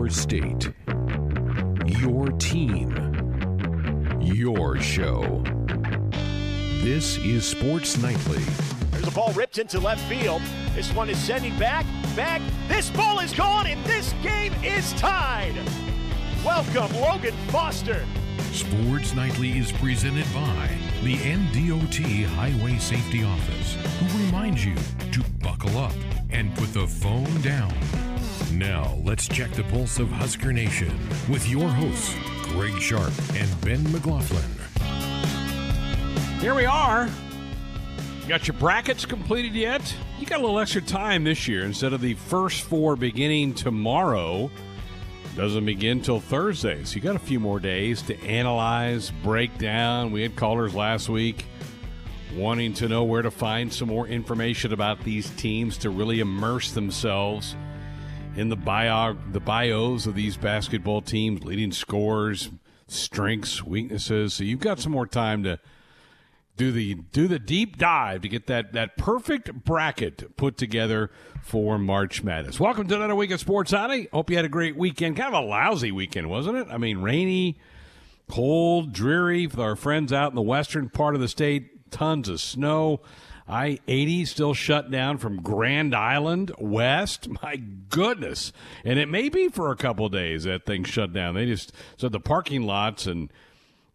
Your state. Your team. Your show. This is Sports Nightly. There's a ball ripped into left field. This one is sending back, back. This ball is gone, and this game is tied. Welcome, Logan Foster. Sports Nightly is presented by the NDOT Highway Safety Office, who reminds you to buckle up and put the phone down. Now, let's check the pulse of Husker Nation with your hosts, Greg Sharp and Ben McLaughlin. Here we are. You got your brackets completed yet? You got a little extra time this year instead of the first four beginning tomorrow. Doesn't begin till Thursday, so you got a few more days to analyze, break down. We had callers last week wanting to know where to find some more information about these teams to really immerse themselves in the bio the bios of these basketball teams, leading scores, strengths, weaknesses. So you've got some more time to do the do the deep dive to get that that perfect bracket put together for March Madness. Welcome to another week of Sports Honey. Hope you had a great weekend. Kind of a lousy weekend, wasn't it? I mean, rainy, cold, dreary for our friends out in the western part of the state. Tons of snow. I 80 still shut down from Grand Island West. My goodness. And it may be for a couple days that thing shut down. They just said the parking lots and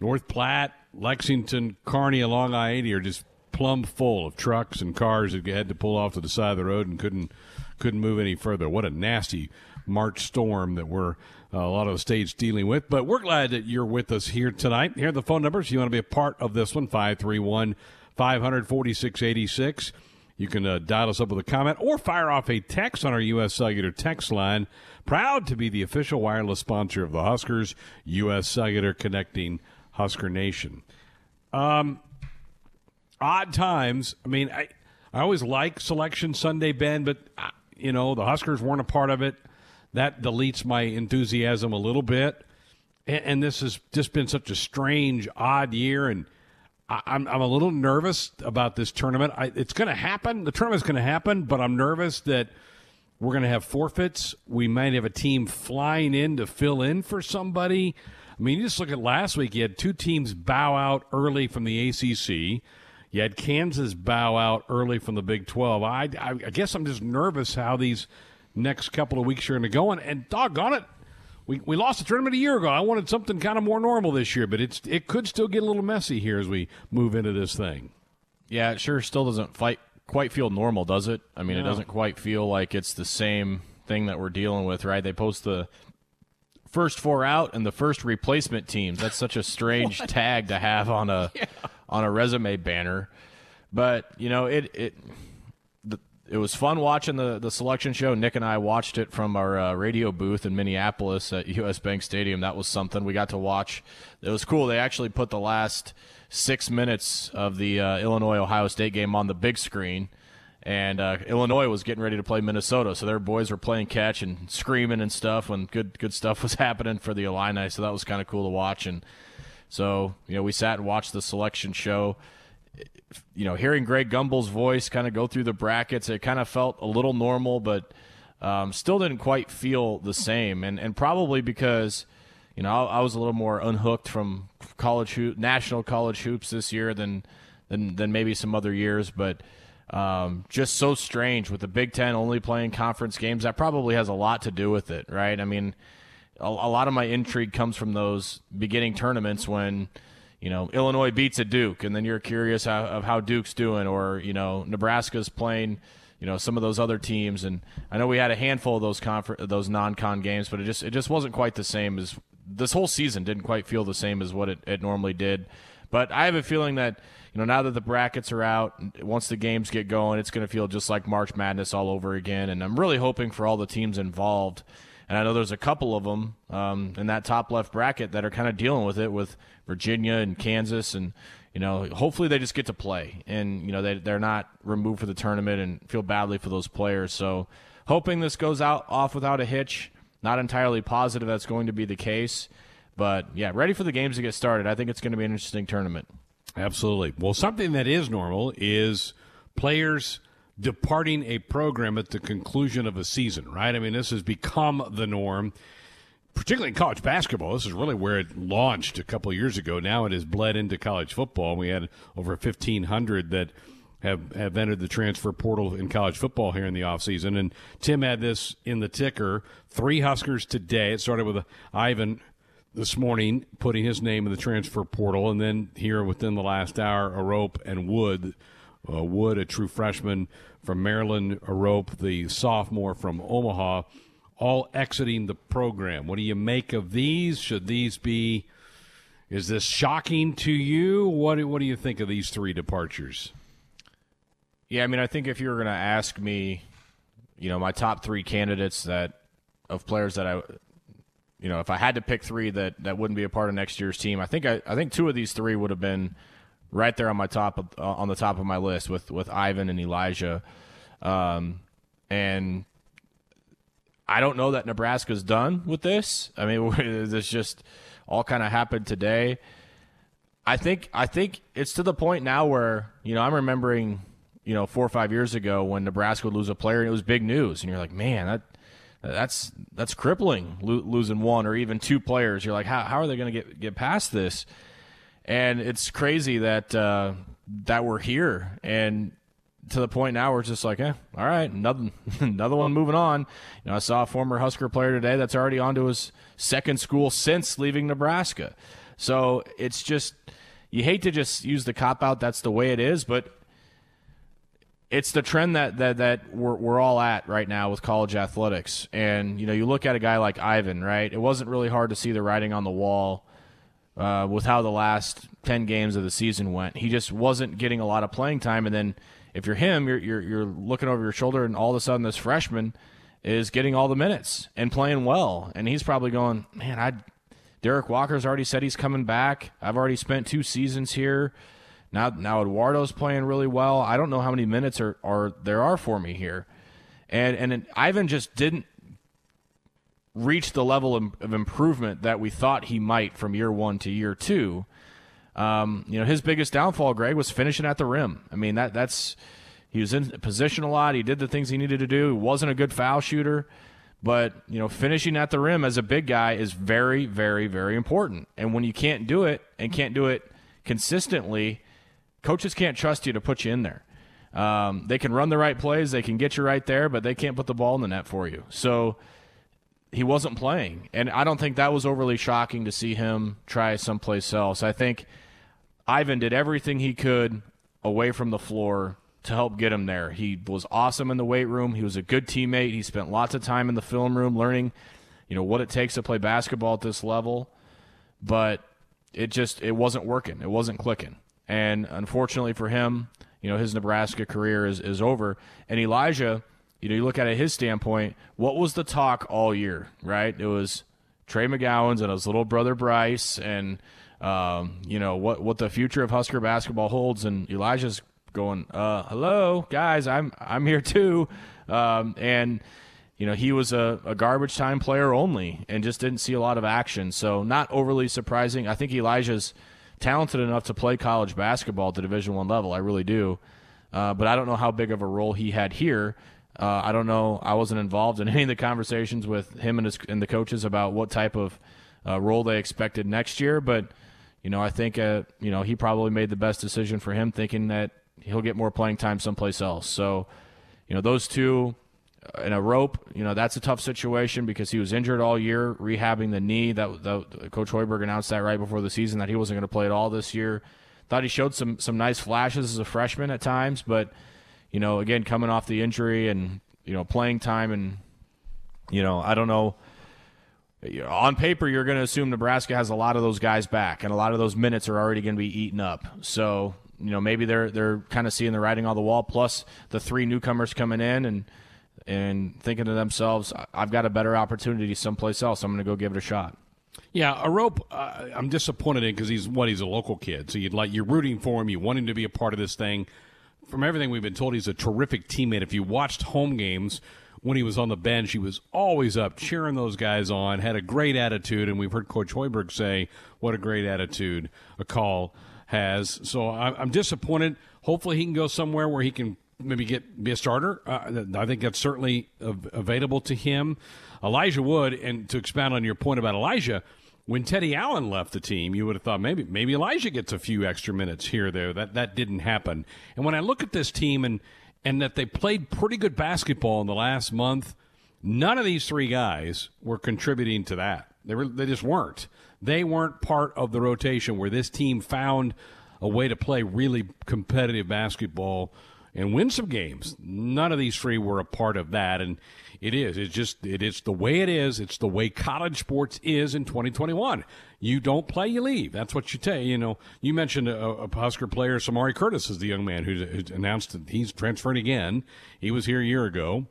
North Platte, Lexington, Kearney along I 80 are just plumb full of trucks and cars that had to pull off to the side of the road and couldn't couldn't move any further. What a nasty March storm that we're uh, a lot of the states dealing with. But we're glad that you're with us here tonight. Here are the phone numbers. If you want to be a part of this one, 531 546 You can uh, dial us up with a comment or fire off a text on our U.S. Cellular text line. Proud to be the official wireless sponsor of the Huskers, U.S. Cellular connecting Husker Nation. Um, odd times. I mean, I I always like Selection Sunday, Ben, but uh, you know the Huskers weren't a part of it. That deletes my enthusiasm a little bit. And, and this has just been such a strange, odd year, and I, I'm I'm a little nervous about this tournament. I, it's going to happen. The tournament's going to happen, but I'm nervous that we're going to have forfeits. We might have a team flying in to fill in for somebody. I mean, you just look at last week. You had two teams bow out early from the ACC. You had Kansas bow out early from the Big 12. I, I, I guess I'm just nervous how these next couple of weeks are going to go. And, and doggone it, we, we lost the tournament a year ago. I wanted something kind of more normal this year, but it's it could still get a little messy here as we move into this thing. Yeah, it sure still doesn't fight quite feel normal, does it? I mean, it doesn't quite feel like it's the same thing that we're dealing with, right? They post the first four out and the first replacement teams. That's such a strange tag to have on a yeah. on a resume banner. But you know, it it it was fun watching the the selection show. Nick and I watched it from our uh, radio booth in Minneapolis at US Bank Stadium. That was something we got to watch. It was cool. They actually put the last six minutes of the uh, Illinois Ohio State game on the big screen and uh, Illinois was getting ready to play Minnesota, so their boys were playing catch and screaming and stuff when good good stuff was happening for the Illini. So that was kind of cool to watch. And so you know, we sat and watched the selection show. You know, hearing Greg Gumbel's voice kind of go through the brackets, it kind of felt a little normal, but um, still didn't quite feel the same. And and probably because you know I, I was a little more unhooked from college national college hoops this year than than than maybe some other years, but um, just so strange with the Big Ten only playing conference games. That probably has a lot to do with it, right? I mean, a, a lot of my intrigue comes from those beginning tournaments when you know Illinois beats a Duke, and then you're curious how, of how Duke's doing, or you know Nebraska's playing. You know some of those other teams, and I know we had a handful of those confer- those non-con games, but it just it just wasn't quite the same as this whole season didn't quite feel the same as what it, it normally did. But I have a feeling that you know, now that the brackets are out, once the games get going, it's going to feel just like March Madness all over again. And I'm really hoping for all the teams involved. And I know there's a couple of them um, in that top left bracket that are kind of dealing with it with Virginia and Kansas. And, you know, hopefully they just get to play and, you know, they, they're not removed for the tournament and feel badly for those players. So hoping this goes out off without a hitch. Not entirely positive that's going to be the case. But yeah, ready for the games to get started. I think it's going to be an interesting tournament. Absolutely. Well, something that is normal is players departing a program at the conclusion of a season, right? I mean, this has become the norm. Particularly in college basketball, this is really where it launched a couple years ago. Now it has bled into college football. We had over 1,500 that have, have entered the transfer portal in college football here in the offseason. And Tim had this in the ticker three Huskers today. It started with Ivan this morning putting his name in the transfer portal, and then here within the last hour, Arop and Wood. Uh, Wood, a true freshman from Maryland, Arop, the sophomore from Omaha all exiting the program. What do you make of these? Should these be? Is this shocking to you? What What do you think of these three departures? Yeah, I mean, I think if you were going to ask me, you know, my top three candidates that of players that I, you know, if I had to pick three that that wouldn't be a part of next year's team, I think I, I think two of these three would have been right there on my top of, uh, on the top of my list with with Ivan and Elijah, um, and I don't know that Nebraska's done with this. I mean, this just all kind of happened today. I think I think it's to the point now where you know I'm remembering you know four or five years ago when Nebraska would lose a player and it was big news and you're like man that that's that's crippling lo- losing one or even two players you're like how how are they going to get get past this and it's crazy that uh, that we're here and to the point now where it's just like, eh, all right, another another one moving on. You know, I saw a former Husker player today that's already on to his second school since leaving Nebraska. So it's just you hate to just use the cop out. That's the way it is, but it's the trend that that that we're we're all at right now with college athletics. And you know, you look at a guy like Ivan, right? It wasn't really hard to see the writing on the wall. Uh, with how the last 10 games of the season went. He just wasn't getting a lot of playing time. And then if you're him, you're, you're, you're looking over your shoulder, and all of a sudden this freshman is getting all the minutes and playing well, and he's probably going, man, I. Derek Walker's already said he's coming back. I've already spent two seasons here. Now, now Eduardo's playing really well. I don't know how many minutes are, are there are for me here, and and Ivan just didn't reach the level of improvement that we thought he might from year one to year two. Um, you know, his biggest downfall, Greg, was finishing at the rim. I mean, that that's he was in position a lot. He did the things he needed to do. He wasn't a good foul shooter, but you know, finishing at the rim as a big guy is very, very, very important. And when you can't do it and can't do it consistently, coaches can't trust you to put you in there. Um, they can run the right plays, they can get you right there, but they can't put the ball in the net for you. So he wasn't playing, and I don't think that was overly shocking to see him try someplace else. I think Ivan did everything he could away from the floor to help get him there. He was awesome in the weight room. He was a good teammate. He spent lots of time in the film room learning, you know, what it takes to play basketball at this level. But it just it wasn't working. It wasn't clicking. And unfortunately for him, you know, his Nebraska career is, is over. And Elijah, you know, you look at it his standpoint, what was the talk all year, right? It was Trey McGowens and his little brother Bryce and – um, you know what what the future of Husker basketball holds. And Elijah's going, uh, "Hello, guys, I'm I'm here too," um, and you know he was a, a, garbage time player only and just didn't see a lot of action. So not overly surprising. I think Elijah's talented enough to play college basketball at the Division One level. I really do, uh, but I don't know how big of a role he had here. Uh, I don't know. I wasn't involved in any of the conversations with him and his and the coaches about what type of uh, role they expected next year, but you know, I think uh, you know he probably made the best decision for him, thinking that he'll get more playing time someplace else. So, you know, those two in Arop, you know, that's a tough situation because he was injured all year, rehabbing the knee. That, that Coach Hoiberg announced that right before the season that he wasn't going to play at all this year. Thought he showed some some nice flashes as a freshman at times, but you know, again, coming off the injury and you know playing time and you know, I don't know on paper, you're going to assume Nebraska has a lot of those guys back, and a lot of those minutes are already going to be eaten up. So, you know, maybe they're they're kind of seeing the writing on the wall. Plus, the three newcomers coming in and and thinking to themselves, "I've got a better opportunity someplace else. I'm going to go give it a shot." Yeah, Arop, uh, I'm disappointed in because he's what he's a local kid, so you'd like you're rooting for him, you want him to be a part of this thing. From everything we've been told, he's a terrific teammate. If you watched home games when he was on the bench, he was always up cheering those guys on, had a great attitude, and we've heard Coach Hoiberg say what a great attitude Akol has. So I'm disappointed. Hopefully, he can go somewhere where he can maybe get be a starter. Uh, I think that's certainly available to him. Elijah Wood, and to expound on your point about Elijah, when Teddy Allen left the team, you would have thought maybe maybe Elijah gets a few extra minutes here or there. That that didn't happen. And when I look at this team and and that they played pretty good basketball in the last month, none of these three guys were contributing to that. They were they just weren't. They weren't part of the rotation where this team found a way to play really competitive basketball and win some games. None of these three were a part of that, and it is. It's just it is the way it is. It's the way college sports is in 2021. You don't play, you leave. That's what you tell. You know, you mentioned a, a Husker player, Samari Curtis, is the young man who's announced that he's transferring again. He was here a year ago.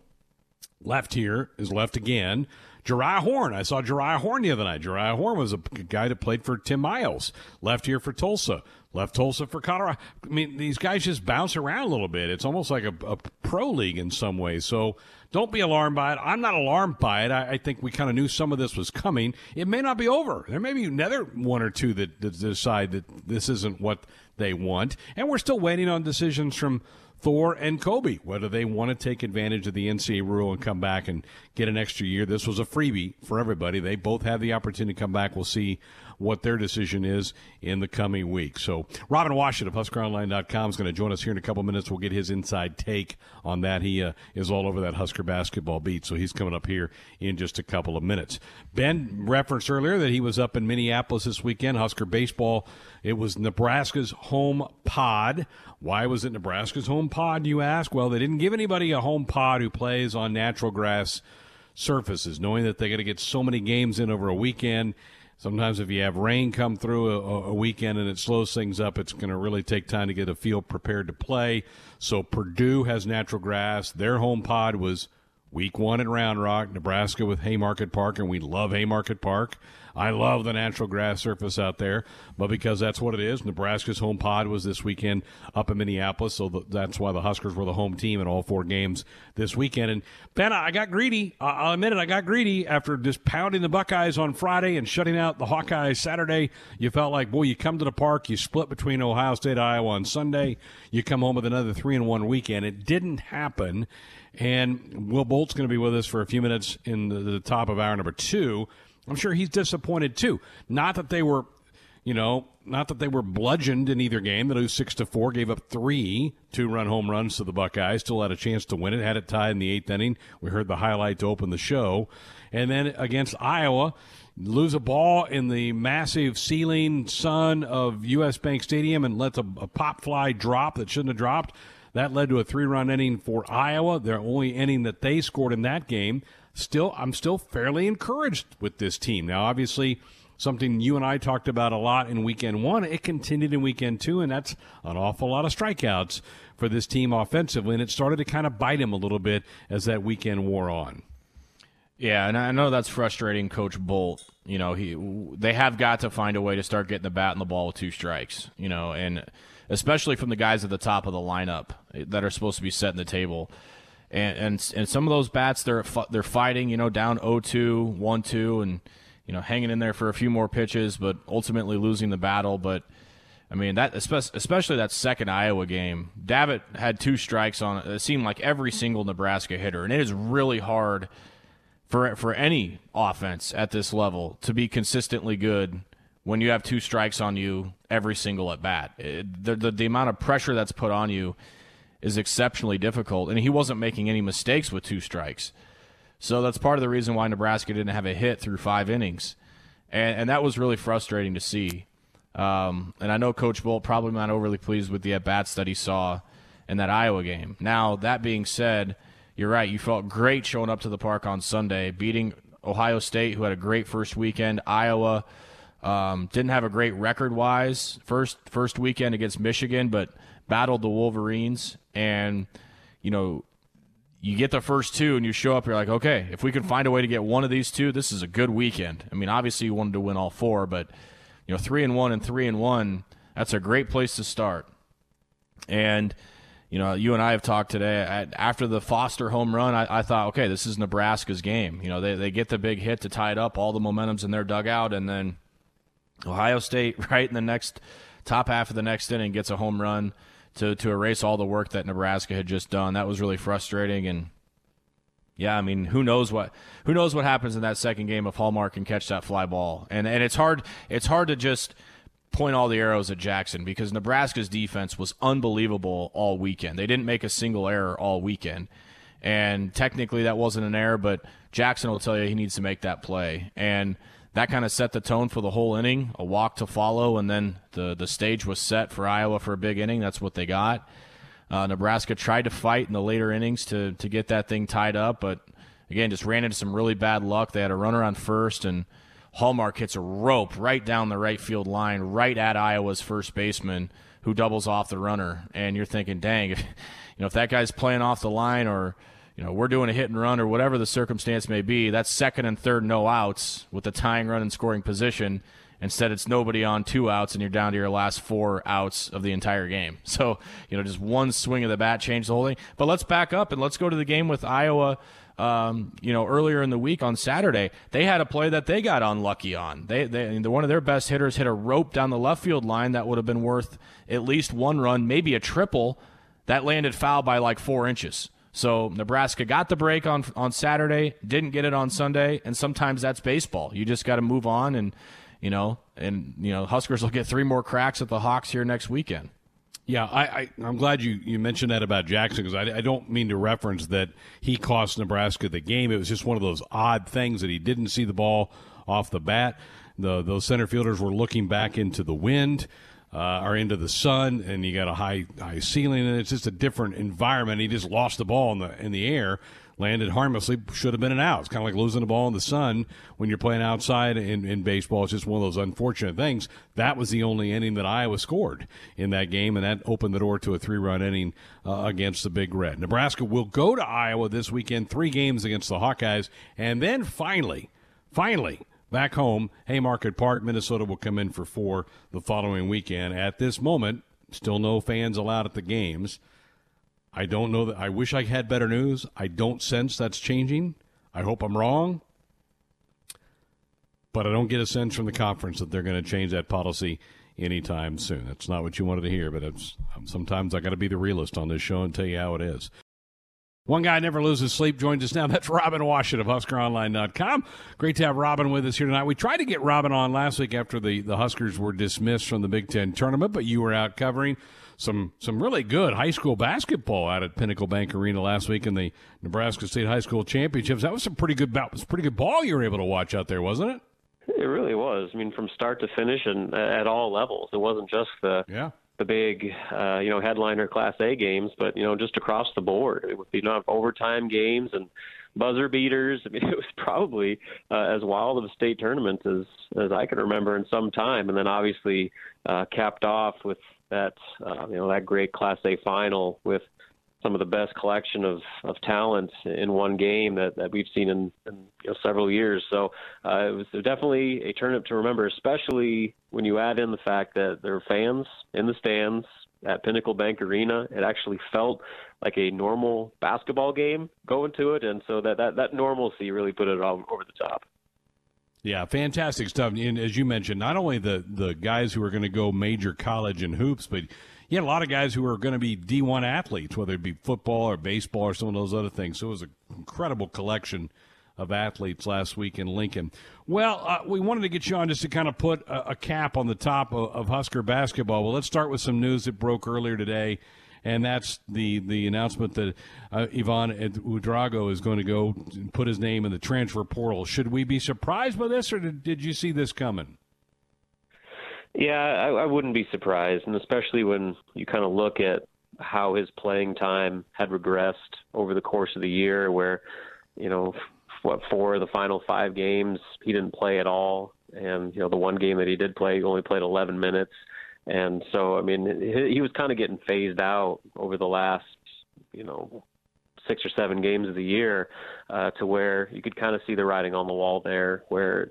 Left here is left again. Jeriah Horne. I saw Jeriah Horne the other night. Jeriah Horne was a guy that played for Tim Miles. Left here for Tulsa. Left Tulsa for Colorado. I mean, these guys just bounce around a little bit. It's almost like a, a pro league in some ways. So don't be alarmed by it. I'm not alarmed by it. I, I think we kind of knew some of this was coming. It may not be over. There may be another one or two that, that decide that this isn't what they want. And we're still waiting on decisions from Thor and Kobe, whether they want to take advantage of the NCAA rule and come back and get an extra year. This was a freebie for everybody. They both have the opportunity to come back. We'll see what their decision is in the coming week. So, Robin Washut of HuskerOnline.com is going to join us here in a couple minutes. We'll get his inside take on that. He uh, is all over that Husker basketball beat, so he's coming up here in just a couple of minutes. Ben referenced earlier that he was up in Minneapolis this weekend. Husker baseball. It was Nebraska's home pod. Why was it Nebraska's home pod, you ask? Well, they didn't give anybody a home pod who plays on natural grass surfaces, knowing that they're going to get so many games in over a weekend Sometimes if you have rain come through a, a weekend and it slows things up, it's going to really take time to get a field prepared to play. So Purdue has natural grass. Their home pod was week one at Round Rock, Nebraska with Haymarket Park, and we love Haymarket Park. I love the natural grass surface out there, but because that's what it is, Nebraska's home pod was this weekend up in Minneapolis, so that's why the Huskers were the home team in all four games this weekend. And Ben, I got greedy. I'll admit it, I got greedy after just pounding the Buckeyes on Friday and shutting out the Hawkeyes Saturday. You felt like, boy, you come to the park, you split between Ohio State, Iowa on Sunday, you come home with another three and one weekend. It didn't happen. And Will Bolt's going to be with us for a few minutes in the, the top of hour number two. I'm sure he's disappointed too. Not that they were, you know, not that they were bludgeoned in either game. They lose six to four, gave up three two-run home runs to the Buckeyes. Still had a chance to win it. Had it tied in the eighth inning. We heard the highlight to open the show, and then against Iowa, lose a ball in the massive ceiling sun of U.S. Bank Stadium and lets a, a pop fly drop that shouldn't have dropped. That led to a three-run inning for Iowa. Their only inning that they scored in that game still I'm still fairly encouraged with this team. Now, obviously, something you and I talked about a lot in weekend one, it continued in weekend two, and that's an awful lot of strikeouts for this team offensively, and it started to kind of bite him a little bit as that weekend wore on. Yeah, and I know that's frustrating, Coach Bolt. You know, he they have got to find a way to start getting the bat and the ball with two strikes. You know, and especially from the guys at the top of the lineup that are supposed to be setting the table and and and some of those bats they're they're fighting, you know, down 0-2, 1-2 and you know, hanging in there for a few more pitches but ultimately losing the battle, but I mean that especially that second Iowa game, Davitt had two strikes on it. It seemed like every single Nebraska hitter, and it is really hard for for any offense at this level to be consistently good when you have two strikes on you every single at bat. the, the, the amount of pressure that's put on you is exceptionally difficult, and he wasn't making any mistakes with two strikes. So that's part of the reason why Nebraska didn't have a hit through five innings, and and that was really frustrating to see. Um, and I know Coach Bolt probably not overly pleased with the at bats that he saw in that Iowa game. Now that being said, you're right. You felt great showing up to the park on Sunday, beating Ohio State, who had a great first weekend. Iowa um, didn't have a great record wise first first weekend against Michigan, but battled the Wolverines. And you know you get the first two and you show up you're like okay if we can find a way to get one of these two this is a good weekend. I mean obviously you wanted to win all four but you know three and one and three and one that's a great place to start. And you know you and i have talked today after the foster home run I, I, thought okay this is nebraska's game. You know they, they get the big hit to tie it up all the momentum's in their dugout and then ohio state right in the next top half of the next inning gets a home run to to erase all the work that Nebraska had just done. That was really frustrating and yeah, I mean, who knows what who knows what happens in that second game if Hallmark can catch that fly ball. And and it's hard it's hard to just point all the arrows at Jaxon because Nebraska's defense was unbelievable all weekend. They didn't make a single error all weekend. And technically that wasn't an error, but Jaxon will tell you he needs to make that play. And that kind of set the tone for the whole inning, a walk to follow, and then the the stage was set for Iowa for a big inning. That's what they got. Uh, Nebraska tried to fight in the later innings to to get that thing tied up, but again, just ran into some really bad luck. They had a runner on first, and Hallmark hits a rope right down the right field line, right at Iowa's first baseman, who doubles off the runner. And you're thinking, dang, if, you know, if that guy's playing off the line or you know, we're doing a hit and run or whatever the circumstance may be, that's second and third no outs with the tying run and scoring position. Instead, it's nobody on two outs, and you're down to your last four outs of the entire game. So, you know, just one swing of the bat changed the whole thing. But let's back up and let's go to the game with Iowa. Um, you know, earlier in the week on Saturday, they had a play that they got unlucky on. They, they, one of their best hitters hit a rope down the left field line that would have been worth at least one run, maybe a triple. That landed foul by like four inches. So Nebraska got the break on on Saturday, didn't get it on Sunday, and sometimes that's baseball. You just got to move on, and you know, and you know, Huskers will get three more cracks at the Hawks here next weekend. Yeah, I, I am glad you you mentioned that about Jaxon because I, I don't mean to reference that he cost Nebraska the game. It was just one of those odd things that he didn't see the ball off the bat. The those center fielders were looking back into the wind uh, are into the sun, and you got a high high ceiling, and it's just a different environment. He just lost the ball in the in the air, landed harmlessly, should have been an out. It's kind of like losing the ball in the sun when you're playing outside in, in baseball. It's just one of those unfortunate things. That was the only inning that Iowa scored in that game, and that opened the door to a three run inning uh, against the Big Red. Nebraska will go to Iowa this weekend, three games against the Hawkeyes, and then finally, finally Back home, Haymarket Park, Minnesota will come in for four the following weekend. At this moment, still no fans allowed at the games. I don't know that. I wish I had better news. I don't sense that's changing. I hope I'm wrong. But I don't get a sense from the conference that they're going to change that policy anytime soon. That's not what you wanted to hear, but sometimes I got to be the realist on this show and tell you how it is. One guy never loses sleep joins us now. That's Robin Washut of HuskerOnline.com. Great to have Robin with us here tonight. We tried to get Robin on last week after the, the Huskers were dismissed from the Big Ten tournament, but you were out covering some some really good high school basketball out at Pinnacle Bank Arena last week in the Nebraska State High School Championships. That was some pretty good was pretty good ball you were able to watch out there, wasn't it? It really was. I mean, from start to finish and at all levels. It wasn't just the yeah the big, uh, you know, headliner Class A games, but you know, just across the board with you know overtime games and buzzer beaters. I mean, it was probably uh, as wild of a state tournament as as I can remember in some time. And then obviously uh, capped off with that, uh, you know, that great Class A final with some of the best collection of, of talent in one game that, that we've seen in, in you know, several years. So uh, it was definitely a turnip to remember, especially when you add in the fact that there were fans in the stands at Pinnacle Bank Arena. It actually felt like a normal basketball game going to it, and so that that, that normalcy really put it all over the top. Yeah, fantastic stuff. And as you mentioned, not only the the guys who are going to go major college in hoops, but you had a lot of guys who are going to be D1 athletes, whether it be football or baseball or some of those other things. So it was an incredible collection of athletes last week in Lincoln. Well, uh, we wanted to get you on just to kind of put a, a cap on the top of, of, Husker basketball. Well, let's start with some news that broke earlier today, and that's the, the announcement that uh, Ivan Ouedraogo is going to go put his name in the transfer portal. Should we be surprised by this, or did, did you see this coming? Yeah, I, I wouldn't be surprised, and especially when you kind of look at how his playing time had regressed over the course of the year, where you know what four of the final five games he didn't play at all, and you know the one game that he did play, he only played 11 minutes, and so I mean he, he was kind of getting phased out over the last you know six or seven games of the year uh, to where you could kind of see the writing on the wall there, where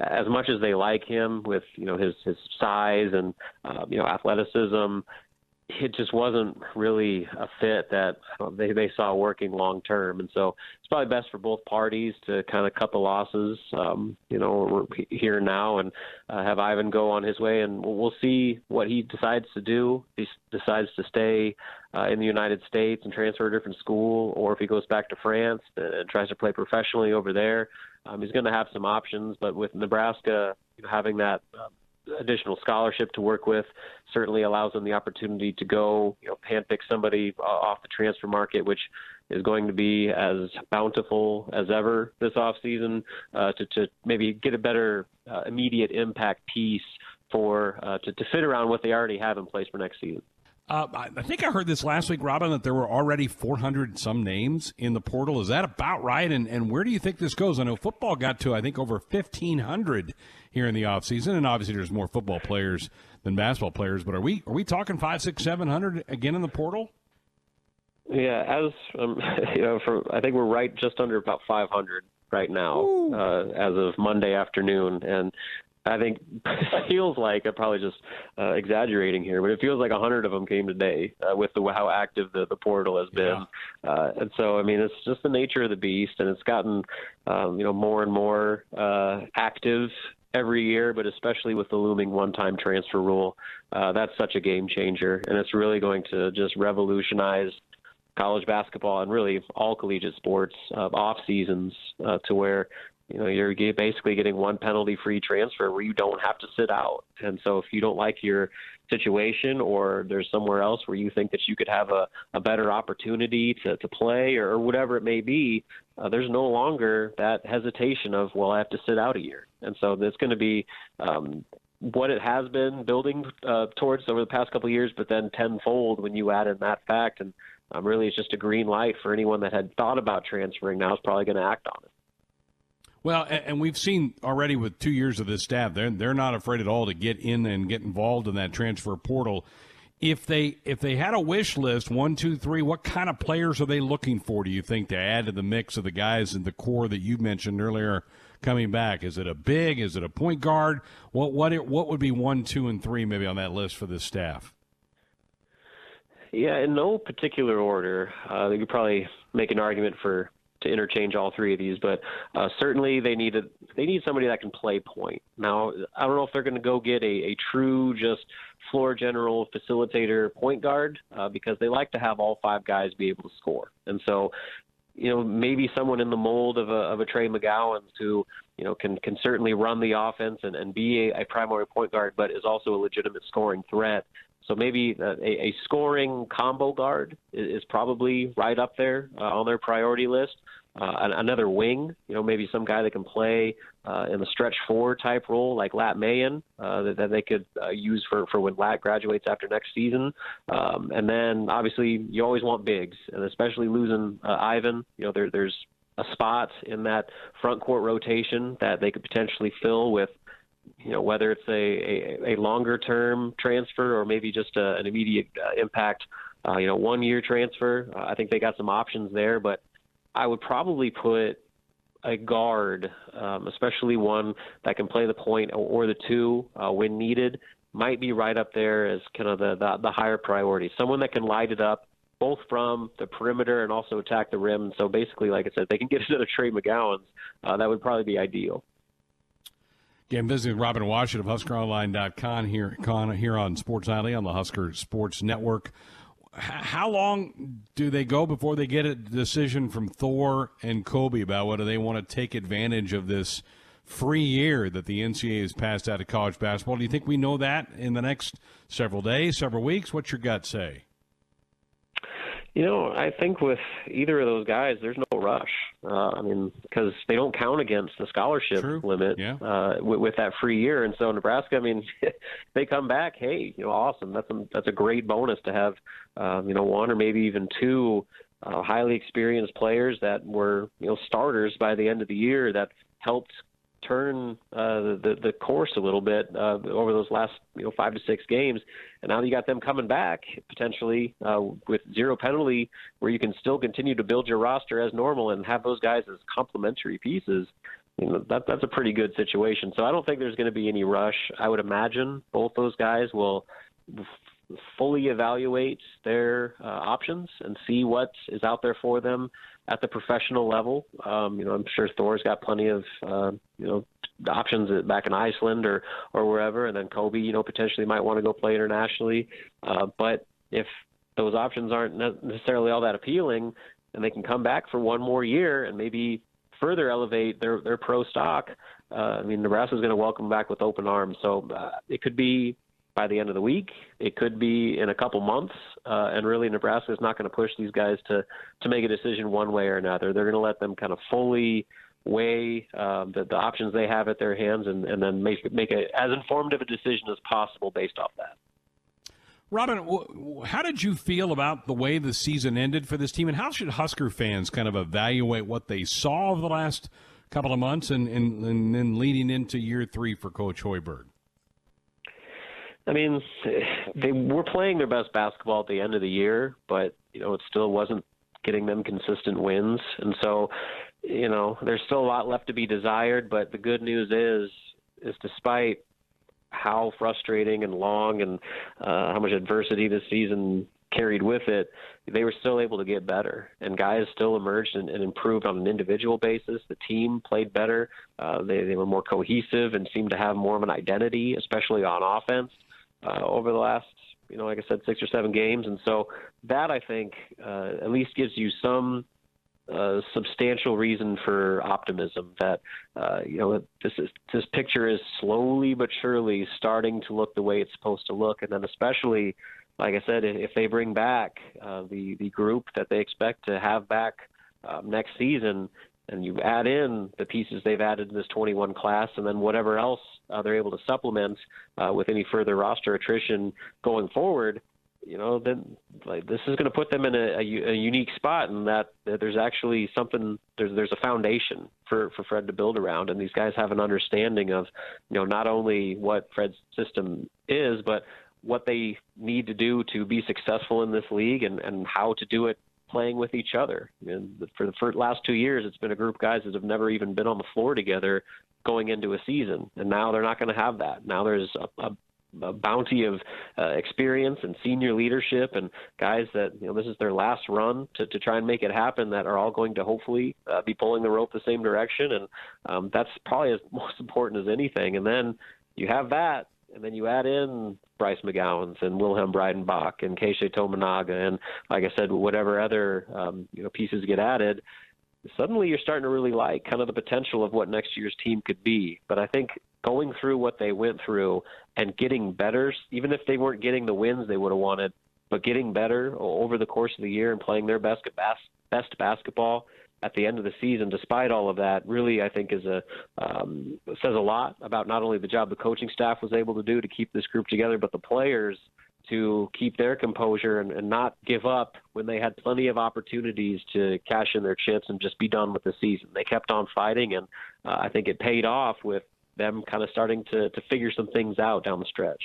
as much as they like him with you know his his size and uh, you know athleticism, it just wasn't really a fit that they they saw working long term, and so it's probably best for both parties to kind of cut the losses, um, you know, we're here now, and uh, have Ivan go on his way, and we'll see what he decides to do. If he decides to stay uh, in the United States and transfer to a different school, or if he goes back to France and tries to play professionally over there. Um, he's going to have some options, but with Nebraska having that uh, additional scholarship to work with certainly allows them the opportunity to go, you know, handpick somebody uh, off the transfer market, which is going to be as bountiful as ever this offseason uh, to, to maybe get a better uh, immediate impact piece for uh, to, to fit around what they already have in place for next season. Uh, I think I heard this last week, Robin, that there were already 400 some names in the portal. Is that about right? And and where do you think this goes? I know football got to I think over 1,500 here in the offseason, and obviously there's more football players than basketball players. But are we are we talking five, six, seven hundred again in the portal? Yeah, as um, you know, for I think we're right just under about 500 right now uh, as of Monday afternoon, and I think it feels like I'm probably just uh, exaggerating here, but it feels like a hundred of them came today uh, with the how active the, the portal has been, yeah. uh, and so I mean it's just the nature of the beast, and it's gotten um, you know more and more uh, active every year, but especially with the looming one-time transfer rule, uh, that's such a game changer, and it's really going to just revolutionize college basketball and really all collegiate sports uh, off seasons uh, to where you know you're basically getting one penalty free transfer where you don't have to sit out. And so if you don't like your situation or there's somewhere else where you think that you could have a, a better opportunity to, to play or, whatever it may be uh, there's no longer that hesitation of well i have to sit out a year. And so there's going to be um, what it has been building uh, towards over the past couple of years but then tenfold when you add in that fact. And um, really it's just a green light for anyone that had thought about transferring. Now is probably going to act on it well, and we've seen already with two years of this staff, they're they're not afraid at all to get in and get involved in that transfer portal. If they if they had a wish list, one, two, three, what kind of players are they looking for? Do you think to add to the mix of the guys in the core that you mentioned earlier coming back? Is it a big? Is it a point guard? What what what would be one, two, and three maybe on that list for this staff? Yeah, in no particular order. Uh, you could probably make an argument for to interchange all three of these, but uh, certainly they need a, they need somebody that can play point. Now, I don't know if they're going to go get a, a true just floor general facilitator point guard uh, because they like to have all five guys be able to score, and so you know maybe someone in the mold of a of a Trey McGowens who you know can can certainly run the offense and, and be a, a primary point guard, but is also a legitimate scoring threat. So maybe a, a scoring combo guard is, is probably right up there uh, on their priority list. Uh, another wing, you know, maybe some guy that can play uh, in the stretch four type role, like Lat Mayen, uh, that, that they could uh, use for, for when Lat graduates after next season. Um, and then obviously you always want bigs, and especially losing uh, Ivan. You know, there, there's a spot in that front court rotation that they could potentially fill with you know whether it's a, a, a longer term transfer or maybe just a, an immediate uh, impact uh, you know one year transfer uh, i think they got some options there but i would probably put a guard um, especially one that can play the point or, the two uh, when needed might be right up there as kind of the, the the higher priority. Someone that can light it up both from the perimeter and also attack the rim. So basically like i said they can get into the trey mcgowens uh, that would probably be ideal Again, visiting Robin Washut of HuskerOnline.com here, here on Sports Nightly on the Husker Sports Network. How long do they go before they get a decision from Thor and Kobe about whether they want to take advantage of this free year that the NCAA has passed out of college basketball? Do you think we know that in the next several days, several weeks? What's your gut say? You know, I think with either of those guys, there's no rush. Uh, I mean, because they don't count against the scholarship True. limit yeah. uh, with, with that free year, and so Nebraska. I mean, they come back. Hey, you know, awesome. That's a that's a great bonus to have. Um, you know, one or maybe even two uh, highly experienced players that were you know starters by the end of the year that helped turn uh, the the course a little bit uh, over those last you know five to six games, and now you got them coming back potentially uh, with zero penalty, where you can still continue to build your roster as normal and have those guys as complementary pieces. You know that that's a pretty good situation. So I don't think there's going to be any rush. I would imagine both those guys will fully evaluate their uh, options and see what is out there for them at the professional level. Um, you know, I'm sure Thor's got plenty of uh, you know options back in Iceland or or wherever, and then Kobe, you know, potentially might want to go play internationally. Uh, but if those options aren't necessarily all that appealing, and they can come back for one more year and maybe further elevate their their pro stock. Uh, I mean, Nebraska is going to welcome back with open arms. So uh, it could be by the end of the week. It could be in a couple months. Uh, and really, Nebraska is not going to push these guys to to make a decision one way or another. They're going to let them kind of fully weigh um, the, the options they have at their hands and, and then make make a, as informed of a decision as possible based off that. Robin, how did you feel about the way the season ended for this team, and how should Husker fans kind of evaluate what they saw over the last couple of months and, and, and then leading into year three for Coach Hoiberg? I mean, they were playing their best basketball at the end of the year, but you know it still wasn't getting them consistent wins, and so you know there's still a lot left to be desired. But the good news is, is despite how frustrating and long and uh, how much adversity this season carried with it, they were still able to get better. And guys still emerged and, and improved on an individual basis. The team played better. Uh, they, they were more cohesive and seemed to have more of an identity, especially on offense, uh, over the last, you know, like I said, six or seven games. And so that, I think, uh, at least gives you some a substantial reason for optimism that uh, you know this is, this picture is slowly but surely starting to look the way it's supposed to look, and then especially, like I said, if they bring back uh, the the group that they expect to have back um, next season, and you add in the pieces they've added in this 21 class, and then whatever else uh, they're able to supplement uh, with any further roster attrition going forward you know, then like this is going to put them in a, a, a unique spot, and that, that there's actually something there's there's a foundation for for Fred to build around, and these guys have an understanding of, you know, not only what Fred's system is, but what they need to do to be successful in this league, and and how to do it playing with each other. And for the first, last two years, it's been a group of guys that have never even been on the floor together going into a season, and now they're not going to have that. Now there's a, a a bounty of uh, experience and senior leadership and guys that you know this is their last run to, to try and make it happen that are all going to hopefully uh, be pulling the rope the same direction and um, that's probably as most important as anything and then you have that and then you add in Bryce McGowens and Wilhelm Breidenbach and Keisei Tominaga and like I said whatever other um, you know pieces get added suddenly you're starting to really like kind of the potential of what next year's team could be. But I think going through what they went through and getting better, even if they weren't getting the wins they would have wanted, but getting better over the course of the year and playing their best best best basketball at the end of the season, despite all of that, really I think is a um, says a lot about not only the job the coaching staff was able to do to keep this group together, but the players to keep their composure and, and not give up when they had plenty of opportunities to cash in their chips and just be done with the season. They kept on fighting, and uh, I think it paid off with them kind of starting to, to figure some things out down the stretch.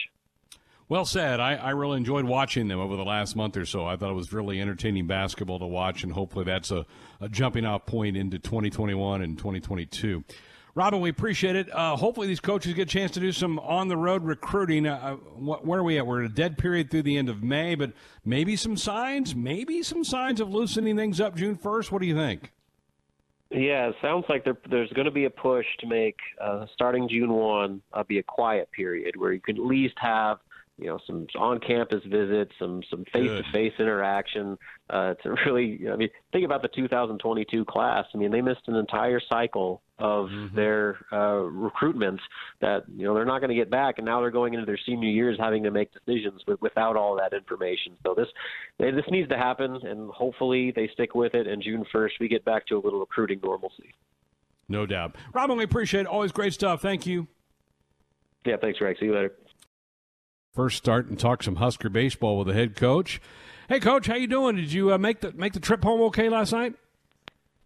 Well said. I, I really enjoyed watching them over the last month or so. I thought it was really entertaining basketball to watch, and hopefully that's a, a jumping off point into 2021 and 2022. Robin, we appreciate it. Uh, hopefully, these coaches get a chance to do some on the road recruiting. Uh, uh where are we at? We're in a dead period through the end of May, but maybe some signs, maybe some signs of loosening things up June 1st. What do you think? Yeah, it sounds like there, there's going to be a push to make uh, starting June 1 uh, be a quiet period where you could at least have you know some on-campus visits, some some face-to-face interaction uh, to really. I mean, think about the 2022 class. I mean, they missed an entire cycle of mm-hmm. their uh, recruitments that you know they're not going to get back, and now they're going into their senior years having to make decisions with, without all that information. So this this needs to happen, and hopefully they stick with it. And June 1st, we get back to a little recruiting normalcy. No doubt, Robin. We appreciate it. Always great stuff. Thank you. Yeah, thanks, Greg. See you later. First, start and talk some Husker baseball with the head coach. Hey, coach, how you doing? Did you uh, make the make the trip home okay last night?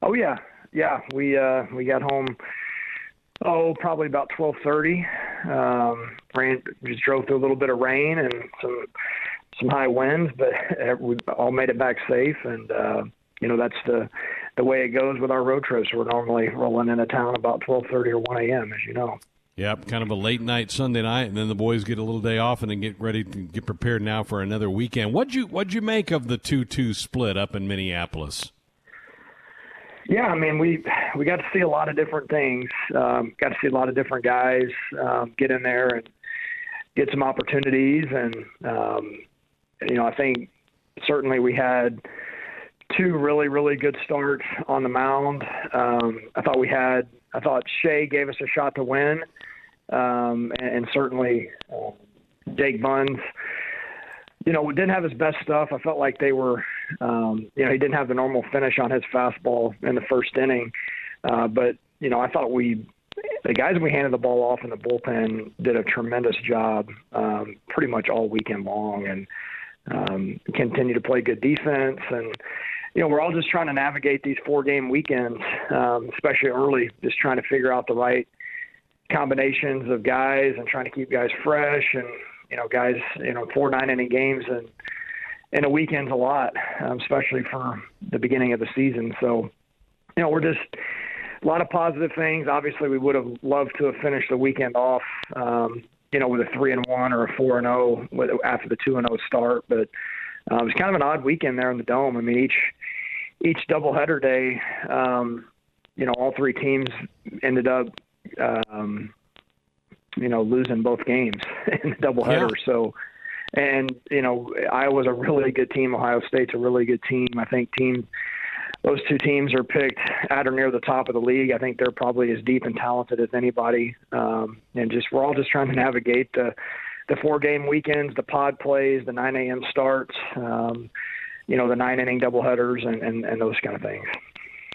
Oh yeah, yeah. We uh, we got home. Oh, probably about twelve thirty. Um, ran just drove through a little bit of rain and some some high winds, but we all made it back safe. And uh, you know that's the the way it goes with our road trips. We're normally rolling into town about twelve thirty or one a.m. As you know. Yep, kind of a late night Sunday night, and then the boys get a little day off and then get ready to get prepared now for another weekend. What'd you What'd you make of the two two split up in Minneapolis? Yeah, I mean we we got to see a lot of different things. Um, got to see a lot of different guys um, get in there and get some opportunities, and um, you know I think certainly we had two really really good starts on the mound. Um, I thought we had I thought Shay gave us a shot to win, um, and, and certainly uh, Jake Buns. You know, didn't have his best stuff. I felt like they were, um, you know, he didn't have the normal finish on his fastball in the first inning. Uh, but you know, I thought we, the guys we handed the ball off in the bullpen did a tremendous job, um, pretty much all weekend long, and um, continue to play good defense and you know, we're all just trying to navigate these four game weekends, um, especially early, just trying to figure out the right combinations of guys and trying to keep guys fresh and, you know, guys, you know, four nine inning games and in a weekend's a lot, um, especially for the beginning of the season. So, you know, we're just a lot of positive things. Obviously, we would have loved to have finished the weekend off, um, you know, with a three and one or a four and zero oh after the two and zero oh start, but uh, it was kind of an odd weekend there in the dome. I mean, each each doubleheader day, um, you know, all three teams ended up, um, you know, losing both games in the doubleheader. Yeah. So, and you know, Iowa's a really good team. Ohio State's a really good team. I think team those two teams are picked at or near the top of the league. I think they're probably as deep and talented as anybody. Um, and just we're all just trying to navigate the the four game weekends, the pod plays, the 9 a.m. starts. Um, you know the nine inning doubleheaders and, and, and those kind of things.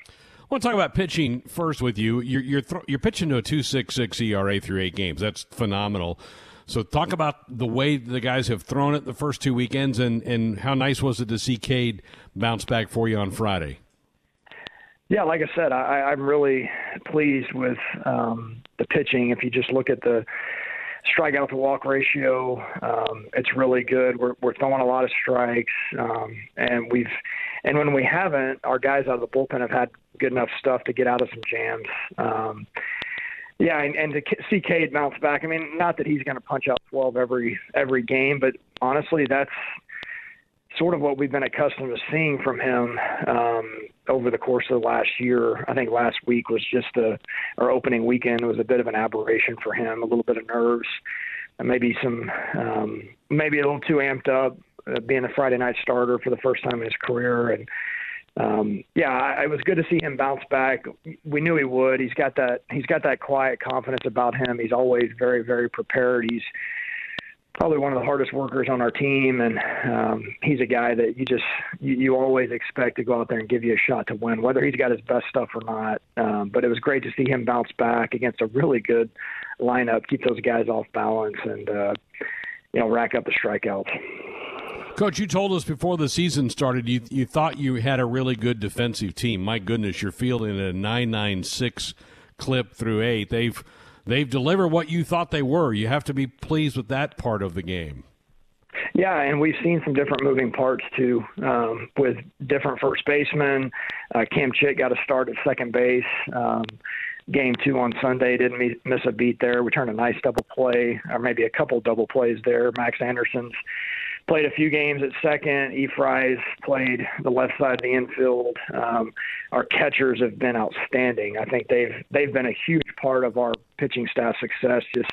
I want to talk about pitching first with you. You're you're, th- you're pitching to a two six six ERA through eight games. That's phenomenal. So talk about the way the guys have thrown it the first two weekends, and, and how nice was it to see Cade bounce back for you on Friday? Yeah, like I said, I, I'm really pleased with um, the pitching. If you just look at the strikeout to walk ratio. Um, it's really good. We're, we're throwing a lot of strikes, um, and we've and when we haven't, our guys out of the bullpen have had good enough stuff to get out of some jams. Um, yeah, and, and to see Cade bounce back. I mean, not that he's going to punch out 12 every every game, but honestly, that's sort of what we've been accustomed to seeing from him um, over the course of the last year. I think last week was just a, our opening weekend was a bit of an aberration for him, a little bit of nerves, maybe some, um, maybe a little too amped up, uh, being a Friday night starter for the first time in his career. And um, yeah, it was good to see him bounce back. We knew he would. He's got that. He's got that quiet confidence about him. He's always very, very prepared. He's probably one of the hardest workers on our team, and um, he's a guy that you just you, you always expect to go out there and give you a shot to win, whether he's got his best stuff or not. Um, but it was great to see him bounce back against a really good lineup, keep those guys off balance, and uh, you know rack up the strikeouts. Coach, you told us before the season started you you thought you had a really good defensive team. My goodness, you're fielding a nine nine six clip through eight. They've they've delivered what you thought they were. You have to be pleased with that part of the game. Yeah, and we've seen some different moving parts too, um, with different first basemen. Uh, Cam Chick got a start at second base. Um, game two on Sunday didn't miss a beat there. We turned a nice double play, or maybe a couple double plays there. Max Anderson's played a few games at second. E. Fry's played the left side of the infield. Um, our catchers have been outstanding. I think they've they've been a huge part of our pitching staff success. Just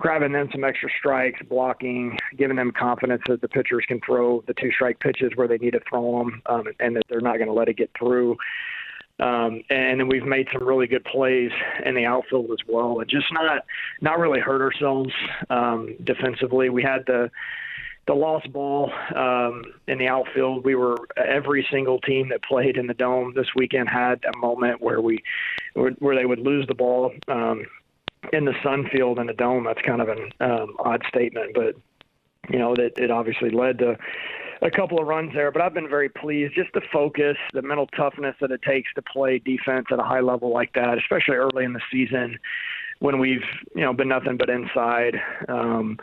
grabbing them some extra strikes, blocking, giving them confidence that the pitchers can throw the two strike pitches where they need to throw them, um, and that they're not going to let it get through. Um, and then we've made some really good plays in the outfield as well, and just not not really hurt ourselves um, defensively. We had the the lost ball um, in the outfield. We were every single team that played in the dome this weekend had a moment where we where, they would lose the ball um, in the sun field in the dome. That's kind of an um, odd statement, but you know that it obviously led to a couple of runs there. But I've been very pleased. Just the focus, the mental toughness that it takes to play defense at a high level like that, especially early in the season when we've you know been nothing but inside. Um,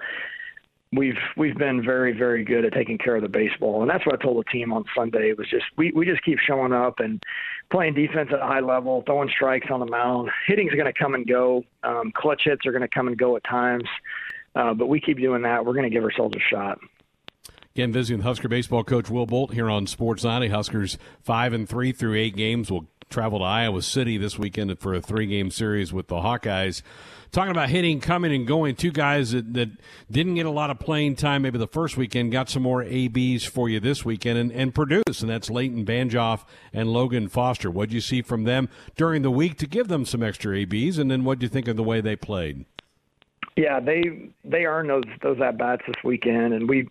we've we've been very very good at taking care of the baseball, and that's what I told the team on Sunday. It was just we we just keep showing up and playing defense at a high level, throwing strikes on the mound. Hitting's going to come and go. Um, clutch hits are going to come and go at times, uh, but we keep doing that. We're going to give ourselves a shot. Again, visiting Husker baseball coach Will Bolt here on Sports Nightly. Huskers five and three through eight games will travel to Iowa City this weekend for a three game series with the Hawkeyes. Talking about hitting, coming and going, two guys that, that didn't get a lot of playing time maybe the first weekend, got some more ABs for you this weekend and, and produce, and that's Leighton Banjoff and Logan Foster. What'd you see from them during the week to give them some extra ABs, and then what'd you think of the way they played? Yeah, they they earned those those at bats this weekend, and we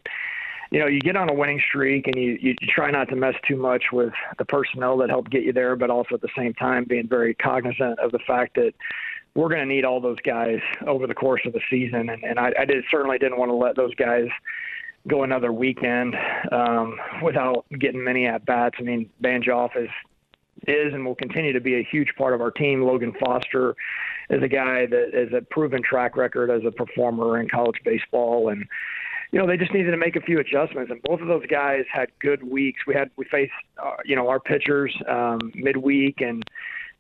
you know, you get on a winning streak and you, you try not to mess too much with the personnel that helped get you there, but also at the same time being very cognizant of the fact that we're going to need all those guys over the course of the season. And, and I, I did, certainly didn't want to let those guys go another weekend um, without getting many at bats. I mean, Banjoff is is and will continue to be a huge part of our team. Logan Foster is a guy that is a proven track record as a performer in college baseball and you know, they just needed to make a few adjustments, and both of those guys had good weeks. We had we faced, uh, you know, our pitchers um, midweek, and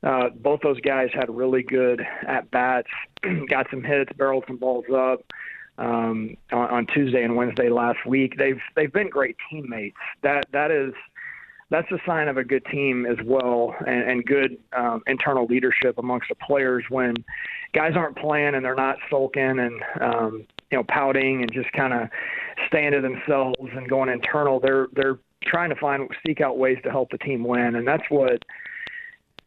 uh, both those guys had really good at bats, got some hits, barreled some balls up um, on, on Tuesday and Wednesday last week. They've they've been great teammates. That that is that's a sign of a good team as well, and, and good um, internal leadership amongst the players when guys aren't playing and they're not sulking and um, you know pouting and just kind of staying to themselves and going internal. They're they're trying to find seek out ways to help the team win, and that's what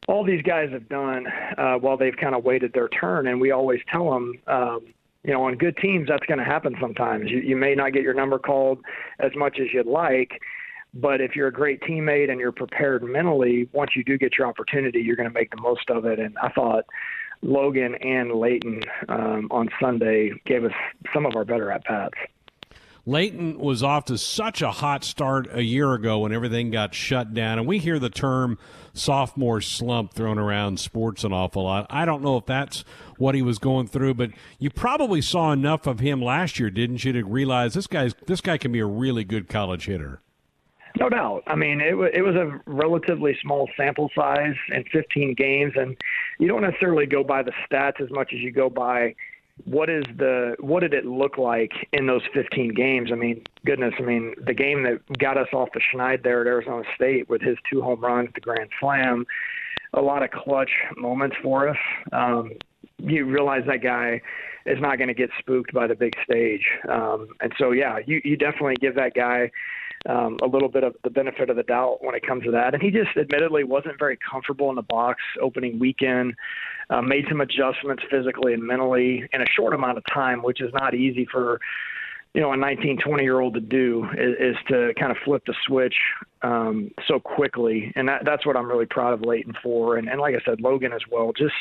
all these guys have done uh, while they've kind of waited their turn. And we always tell them. Um, you know, on good teams, that's going to happen sometimes. You, you may not get your number called as much as you'd like, but if you're a great teammate and you're prepared mentally, once you do get your opportunity, you're going to make the most of it. And I thought Logan and Leighton um, on Sunday gave us some of our better at bats. Leighton was off to such a hot start a year ago when everything got shut down. And we hear the term sophomore slump thrown around sports an awful lot. I don't know if that's what he was going through, but you probably saw enough of him last year, didn't you, to realize this guy's this guy can be a really good college hitter. No doubt. I mean, it, it was a relatively small sample size in 15 games, and you don't necessarily go by the stats as much as you go by what is the what did it look like in those 15 games? I mean, goodness, I mean, the game that got us off the schneid there at Arizona State with his two home runs, the grand slam, a lot of clutch moments for us. Um, you realize that guy is not going to get spooked by the big stage, um, and so yeah, you you definitely give that guy um, a little bit of the benefit of the doubt when it comes to that. And he just admittedly wasn't very comfortable in the box opening weekend. Uh, made some adjustments physically and mentally in a short amount of time, which is not easy for you know a 19, 20 year old to do is, is to kind of flip the switch um, so quickly, and that, that's what I'm really proud of Leighton for. And, and like I said, Logan as well. Just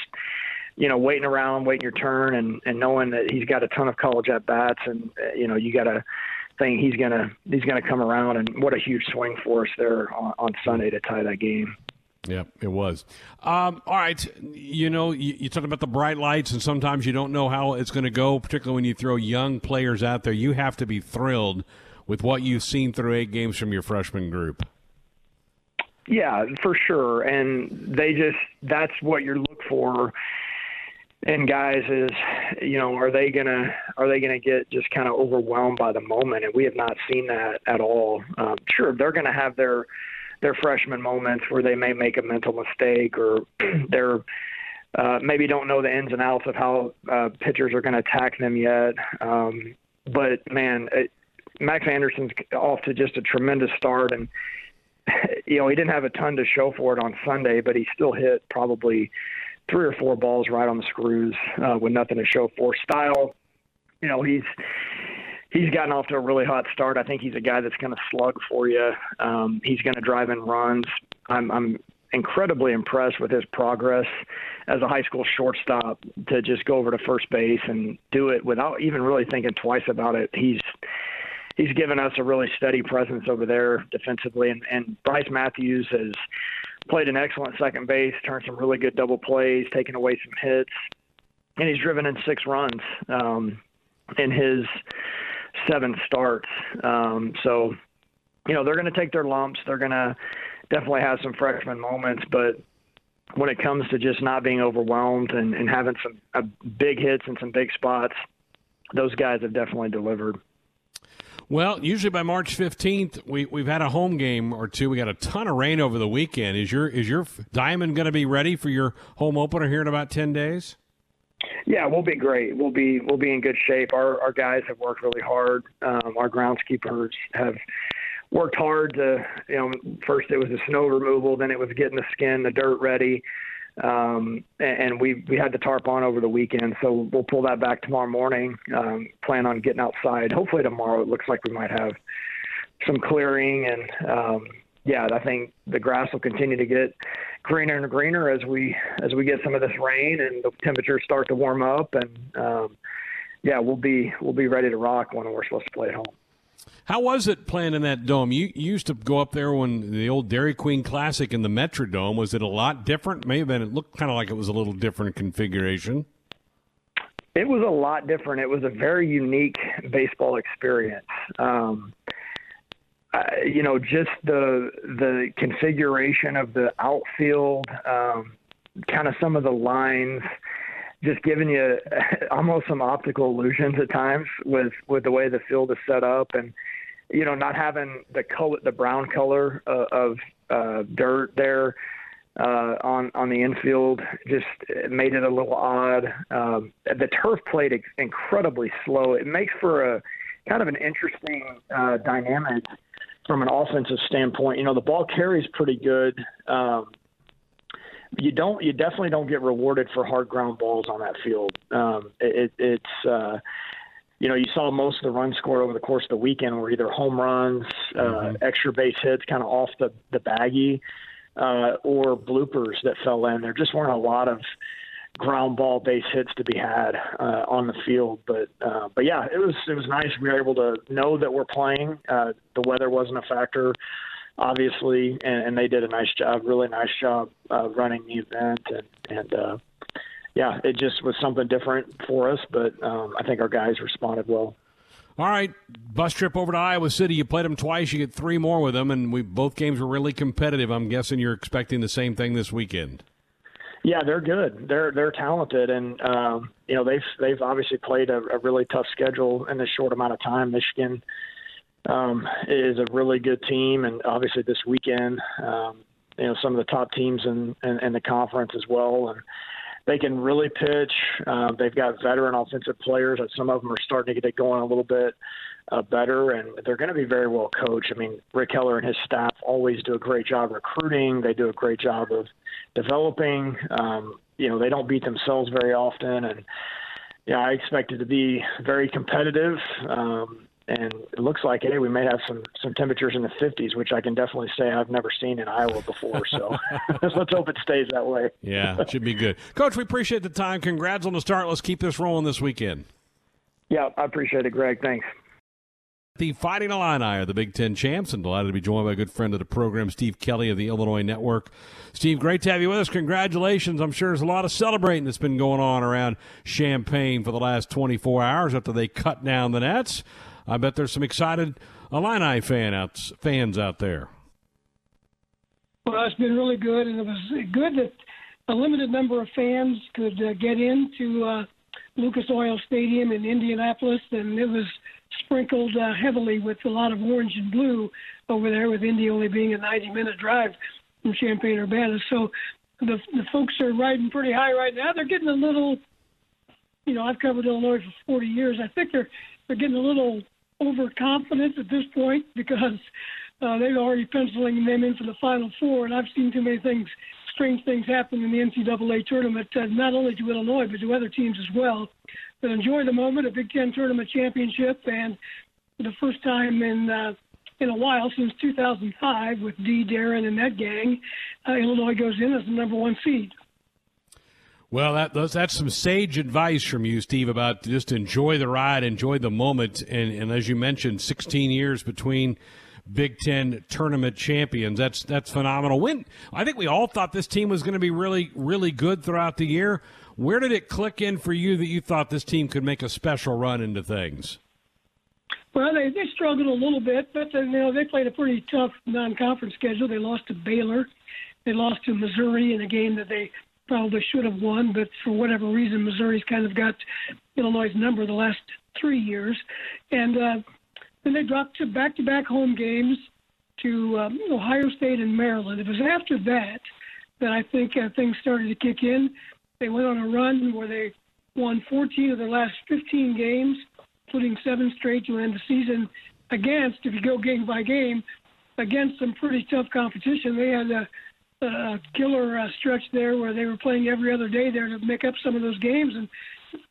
you know, waiting around, waiting your turn, and and knowing that he's got a ton of college at bats, and uh, you know, you got to thing he's gonna he's gonna come around and what a huge swing for us there on, on Sunday to tie that game. Yeah, it was. Um, all right, you know, you, you talk about the bright lights, and sometimes you don't know how it's going to go, particularly when you throw young players out there. You have to be thrilled with what you've seen through eight games from your freshman group. Yeah, for sure, and they just—that's what you look for and guys is you know are they gonna are they gonna get just kind of overwhelmed by the moment? And we have not seen that at all. Um, sure they're gonna have their their freshman moments where they may make a mental mistake or they're uh, maybe don't know the ins and outs of how uh, pitchers are going to attack them yet. Um, but man it, max anderson's off to just a tremendous start and you know he didn't have a ton to show for it on sunday but he still hit probably three or four balls right on the screws uh, with nothing to show for. Style, you know, he's he's gotten off to a really hot start. I think he's a guy that's going to slug for you. Um, he's going to drive in runs. I'm, I'm incredibly impressed with his progress as a high school shortstop to just go over to first base and do it without even really thinking twice about it. He's he's given us a really steady presence over there defensively, and, and Brice Matthews has played an excellent second base, turned some really good double plays, taken away some hits, and he's driven in six runs um, in his seven starts. Um, so, you know, they're going to take their lumps. They're going to definitely have some freshman moments, but when it comes to just not being overwhelmed and, and having some uh, big hits and some big spots, those guys have definitely delivered. Well, usually by March fifteenth, we we've had a home game or two. We got a ton of rain over the weekend. Is your is your diamond going to be ready for your home opener here in about ten days? Yeah, we'll be great. We'll be we'll be in good shape. Our our guys have worked really hard. Um, our groundskeepers have worked hard to you know first it was the snow removal, then it was getting the skin, the dirt ready. Um, and we we had the tarp on over the weekend, so we'll pull that back tomorrow morning. Um, plan on getting outside. Hopefully tomorrow. It looks like we might have some clearing, and um, yeah, I think the grass will continue to get greener and greener as we as we get some of this rain and the temperatures start to warm up, and um, yeah, we'll be we'll be ready to rock when we're supposed to play at home. How was it playing in that dome? You, you used to go up there when the old Dairy Queen Classic in the Metrodome. Was it a lot different? Maybe it looked kind of like it was a little different configuration. It was a lot different. It was a very unique baseball experience. Um, uh, you know, just the the configuration of the outfield, um, kind of some of the lines, just giving you almost some optical illusions at times with with the way the field is set up, and you know, not having the color, the brown color uh, of uh, dirt there uh, on on the infield just made it a little odd. Um, the turf played incredibly slow. It makes for a kind of an interesting uh, dynamic from an offensive standpoint. You know, the ball carries pretty good. Um, you don't, you definitely don't get rewarded for hard ground balls on that field. Um, it, it's, uh, you know, you saw most of the runs scored over the course of the weekend were either home runs, uh, mm-hmm. extra base hits, kind of off the the baggy, uh, or bloopers that fell in. There just weren't a lot of ground ball base hits to be had uh, on the field. But uh, but yeah, it was it was nice. We were able to know that we're playing. Uh, the weather wasn't a factor, obviously, and, and they did a nice job, really nice job uh, running the event. And and uh, yeah, it just was something different for us. But um, I think our guys responded well. All right, bus trip over to Iowa City. You played them twice. You get three more with them, and we both games were really competitive. I'm guessing you're expecting the same thing this weekend. Yeah, they're good. They're they're talented, and um, you know they've they've obviously played a, a really tough schedule in this short amount of time. Michigan um, is a really good team, and obviously this weekend, um, you know some of the top teams in, in, in the conference as well, and they can really pitch. Uh, they've got veteran offensive players. and Some of them are starting to get it going a little bit uh, better, and they're going to be very well coached. I mean, Rick Heller and his staff always do a great job recruiting. They do a great job of developing. Um, you know, they don't beat themselves very often, and yeah, I expect it to be very competitive. Um, and it looks like hey, we may have some some temperatures in the 50s, which I can definitely say I've never seen in Iowa before. So let's hope it stays that way. yeah, it should be good, Coach. We appreciate the time. Congrats on the start. Let's keep this rolling this weekend. Yeah, I appreciate it, Greg. Thanks. The Fighting Illini are the Big Ten champs, and delighted to be joined by a good friend of the program, Steve Kelly of the Illinois Network. Steve, great to have you with us. Congratulations. I'm sure there's a lot of celebrating that's been going on around Champaign for the last 24 hours after they cut down the nets. I bet there's some excited Illini fan out, fans out there. Well, it's been really good, and it was good that a limited number of fans could uh, get into uh, Lucas Oil Stadium in Indianapolis, and it was – sprinkled uh, heavily with a lot of orange and blue over there, with Indy only being a 90-minute drive from Champaign Urbana. So the the folks are riding pretty high right now. They're getting a little, you know, I've covered Illinois for 40 years. I think they're they're getting a little overconfident at this point because uh, they're already penciling them in for the Final Four, and I've seen too many things, strange things happen in the NCAA tournament, uh, not only to Illinois but to other teams as well but enjoy the moment, a Big Ten tournament championship, and for the first time in uh, in a while since 2005 with Dee Deron and that gang, uh, Illinois goes in as the number one seed. Well, that, that's some sage advice from you, Steve, about just enjoy the ride, enjoy the moment, and, and as you mentioned, 16 years between Big Ten tournament champions. That's that's phenomenal. When I think we all thought this team was going to be really really good throughout the year. Where did it click in for you that you thought this team could make a special run into things? Well, they they struggled a little bit, but uh, you know they played a pretty tough non-conference schedule. They lost to Baylor, they lost to Missouri in a game that they probably should have won, but for whatever reason, Missouri's kind of got Illinois' number the last three years, and uh, then they dropped to back-to-back home games to um, Ohio State and Maryland. It was after that that I think uh, things started to kick in. They went on a run where they won 14 of their last 15 games, including seven straight to end the season against, if you go game by game, against some pretty tough competition. They had a, a killer uh, stretch there where they were playing every other day there to make up some of those games. And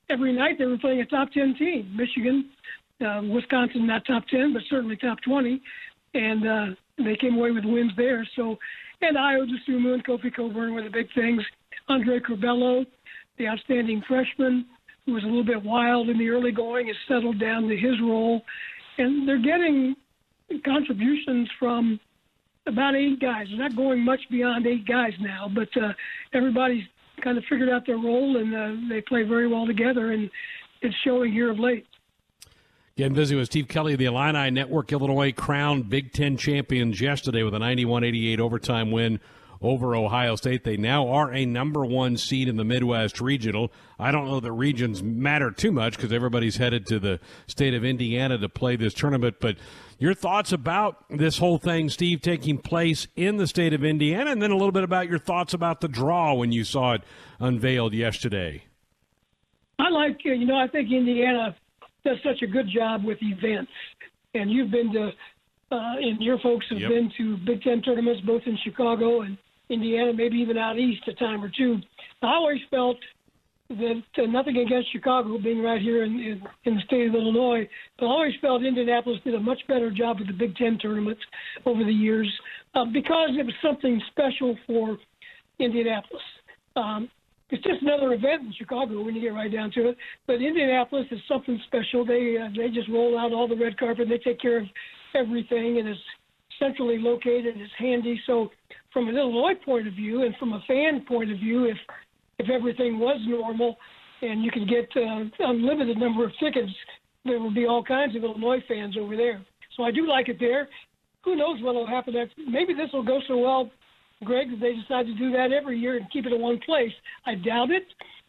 every night they were playing a top 10 team. Michigan, uh, Wisconsin, not top 10, but certainly top 20. And uh, they came away with wins there. So, and Ayo Dosunmu and Kofi Cockburn were the big things. Andre Curbelo, the outstanding freshman, who was a little bit wild in the early going, has settled down to his role. And they're getting contributions from about eight guys. They're not going much beyond eight guys now, but uh, everybody's kind of figured out their role and uh, they play very well together, and it's showing here of late. Getting busy with Steve Kelly of the Illini Network. Illinois crowned Big Ten champions yesterday with a 91 88 overtime win over Ohio State. They now are a number one seed in the Midwest Regional. I don't know that regions matter too much because everybody's headed to the state of Indiana to play this tournament. But your thoughts about this whole thing, Steve, taking place in the state of Indiana, and then a little bit about your thoughts about the draw when you saw it unveiled yesterday. I like, you know, I think Indiana does such a good job with events. And you've been to, uh, and your folks have Yep. been to Big Ten tournaments both in Chicago and Indiana, maybe even out east a time or two. I always felt that uh, nothing against Chicago being right here in, in, in the state of Illinois, but I always felt Indianapolis did a much better job with the Big Ten tournaments over the years uh, because it was something special for Indianapolis. Um, it's just another event in Chicago when you get right down to it. But Indianapolis is something special. They uh, they just roll out all the red carpet. They take care of everything, and it's centrally located. It's handy. So from an Illinois point of view, and from a fan point of view, if if everything was normal, and you could get uh, unlimited number of tickets, there would be all kinds of Illinois fans over there. So I do like it there. Who knows what will happen next? Maybe this will go so well Greg, that they decide to do that every year and keep it in one place. I doubt it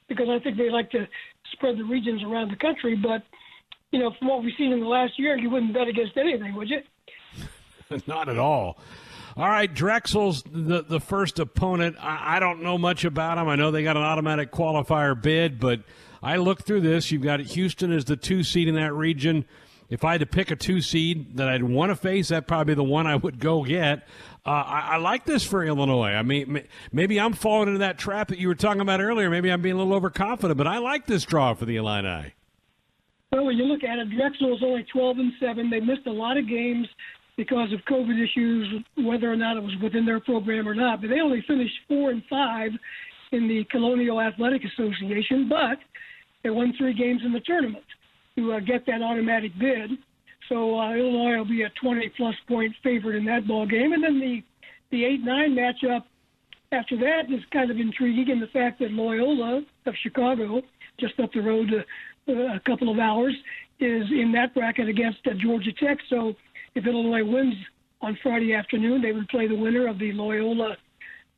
because I think they like to spread the regions around the country. But, you know, from what we've seen in the last year, you wouldn't bet against anything, would you? Not at all. All right, Drexel's the the first opponent. I, I don't know much about them. I know they got an automatic qualifier bid, but I looked through this. You've got Houston as the two seed in that region. If I had to pick a two seed that I'd want to face, that'd probably be the one I would go get. Uh, I, I like this for Illinois. I mean, maybe I'm falling into that trap that you were talking about earlier. Maybe I'm being a little overconfident, but I like this draw for the Illini. Well, when you look at it, Drexel is only 12 and 7. They missed a lot of games because of COVID issues, whether or not it was within their program or not. But they only finished 4 and 5 in the Colonial Athletic Association, but they won three games in the tournament to uh, get that automatic bid. So uh, Illinois will be a 20 plus point favorite in that ball game. And then the the 8 9 matchup after that is kind of intriguing in the fact that Loyola of Chicago, just up the road uh, a couple of hours, is in that bracket against uh, Georgia Tech. So if Illinois wins on Friday afternoon, they would play the winner of the Loyola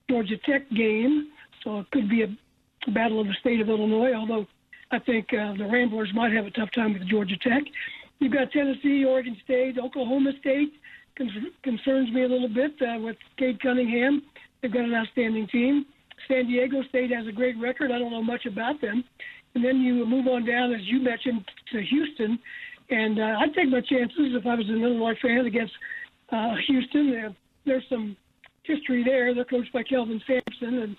Georgia Tech game. So it could be a battle of the state of Illinois, although I think uh, the Ramblers might have a tough time with Georgia Tech. You've got Tennessee, Oregon State, Oklahoma State. Con- concerns me a little bit uh, with Cade Cunningham. They've got an outstanding team. San Diego State has a great record. I don't know much about them. And then you move on down, as you mentioned, to Houston. And uh, I'd take my chances if I was an Illinois fan against uh, Houston. There's some history there. They're coached by Kelvin Sampson,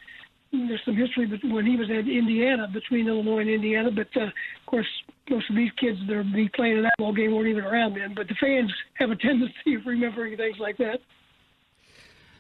and there's some history when he was at Indiana, between Illinois and Indiana. But uh, of course, most of these kids that are be playing in that ball game weren't even around then. But the fans have a tendency of remembering things like that.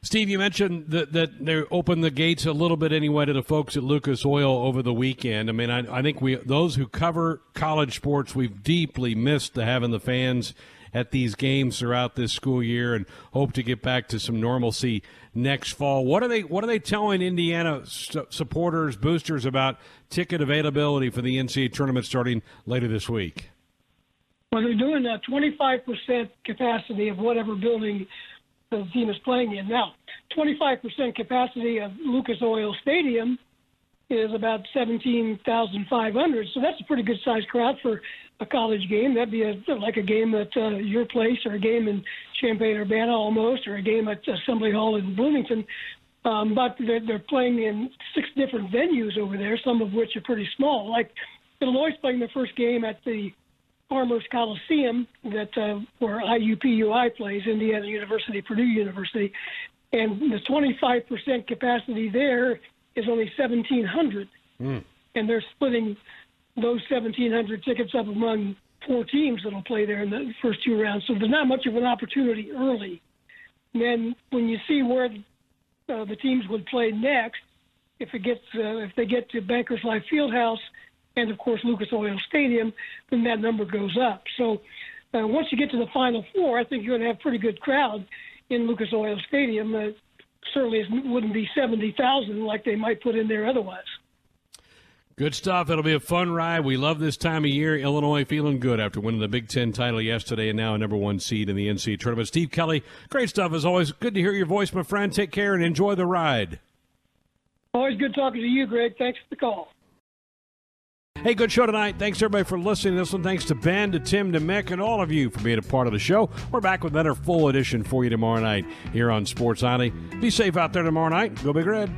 Steve, you mentioned that, that they opened the gates a little bit anyway to the folks at Lucas Oil over the weekend. I mean, I, I think we those who cover college sports, we've deeply missed the having the fans at these games throughout this school year, and hope to get back to some normalcy next fall. What are they What are they telling Indiana su- supporters, boosters about ticket availability for the NCAA tournament starting later this week? Well, they're doing a 25% capacity of whatever building the team is playing in. Now, 25% capacity of Lucas Oil Stadium is about 17,500, so that's a pretty good sized crowd for a college game. That'd be a, like a game at uh, your place or a game in Champaign Urbana almost, or a game at Assembly Hall in Bloomington. Um, but they're, they're playing in six different venues over there, some of which are pretty small. Like Illinois playing their first game at the Farmers Coliseum, that uh, where IUPUI plays, Indiana University, Purdue University, and the 25% capacity there is only 1,700, mm. and they're splitting those 1,700 tickets up among four teams that'll play there in the first two rounds. So there's not much of an opportunity early. And then when you see where uh, the teams would play next, if it gets uh, if they get to Bankers Life Fieldhouse and of course Lucas Oil Stadium, then that number goes up. So uh, once you get to the Final Four, I think you're going to have a pretty good crowd in Lucas Oil Stadium. Uh, certainly it wouldn't be 70,000 like they might put in there otherwise. Good stuff. It'll be a fun ride. We love this time of year. Illinois feeling good after winning the Big Ten title yesterday and now a number one seed in the NCAA tournament. Steve Kelly, great stuff as always. Good to hear your voice, my friend. Take care and enjoy the ride. Always good talking to you, Greg. Thanks for the call. Hey, good show tonight. Thanks everybody for listening. To this one, thanks to Ben, to Tim, to Mick, and all of you for being a part of the show. We're back with another full edition for you tomorrow night here on Sports Nightly. Be safe out there tomorrow night. Go Big Red.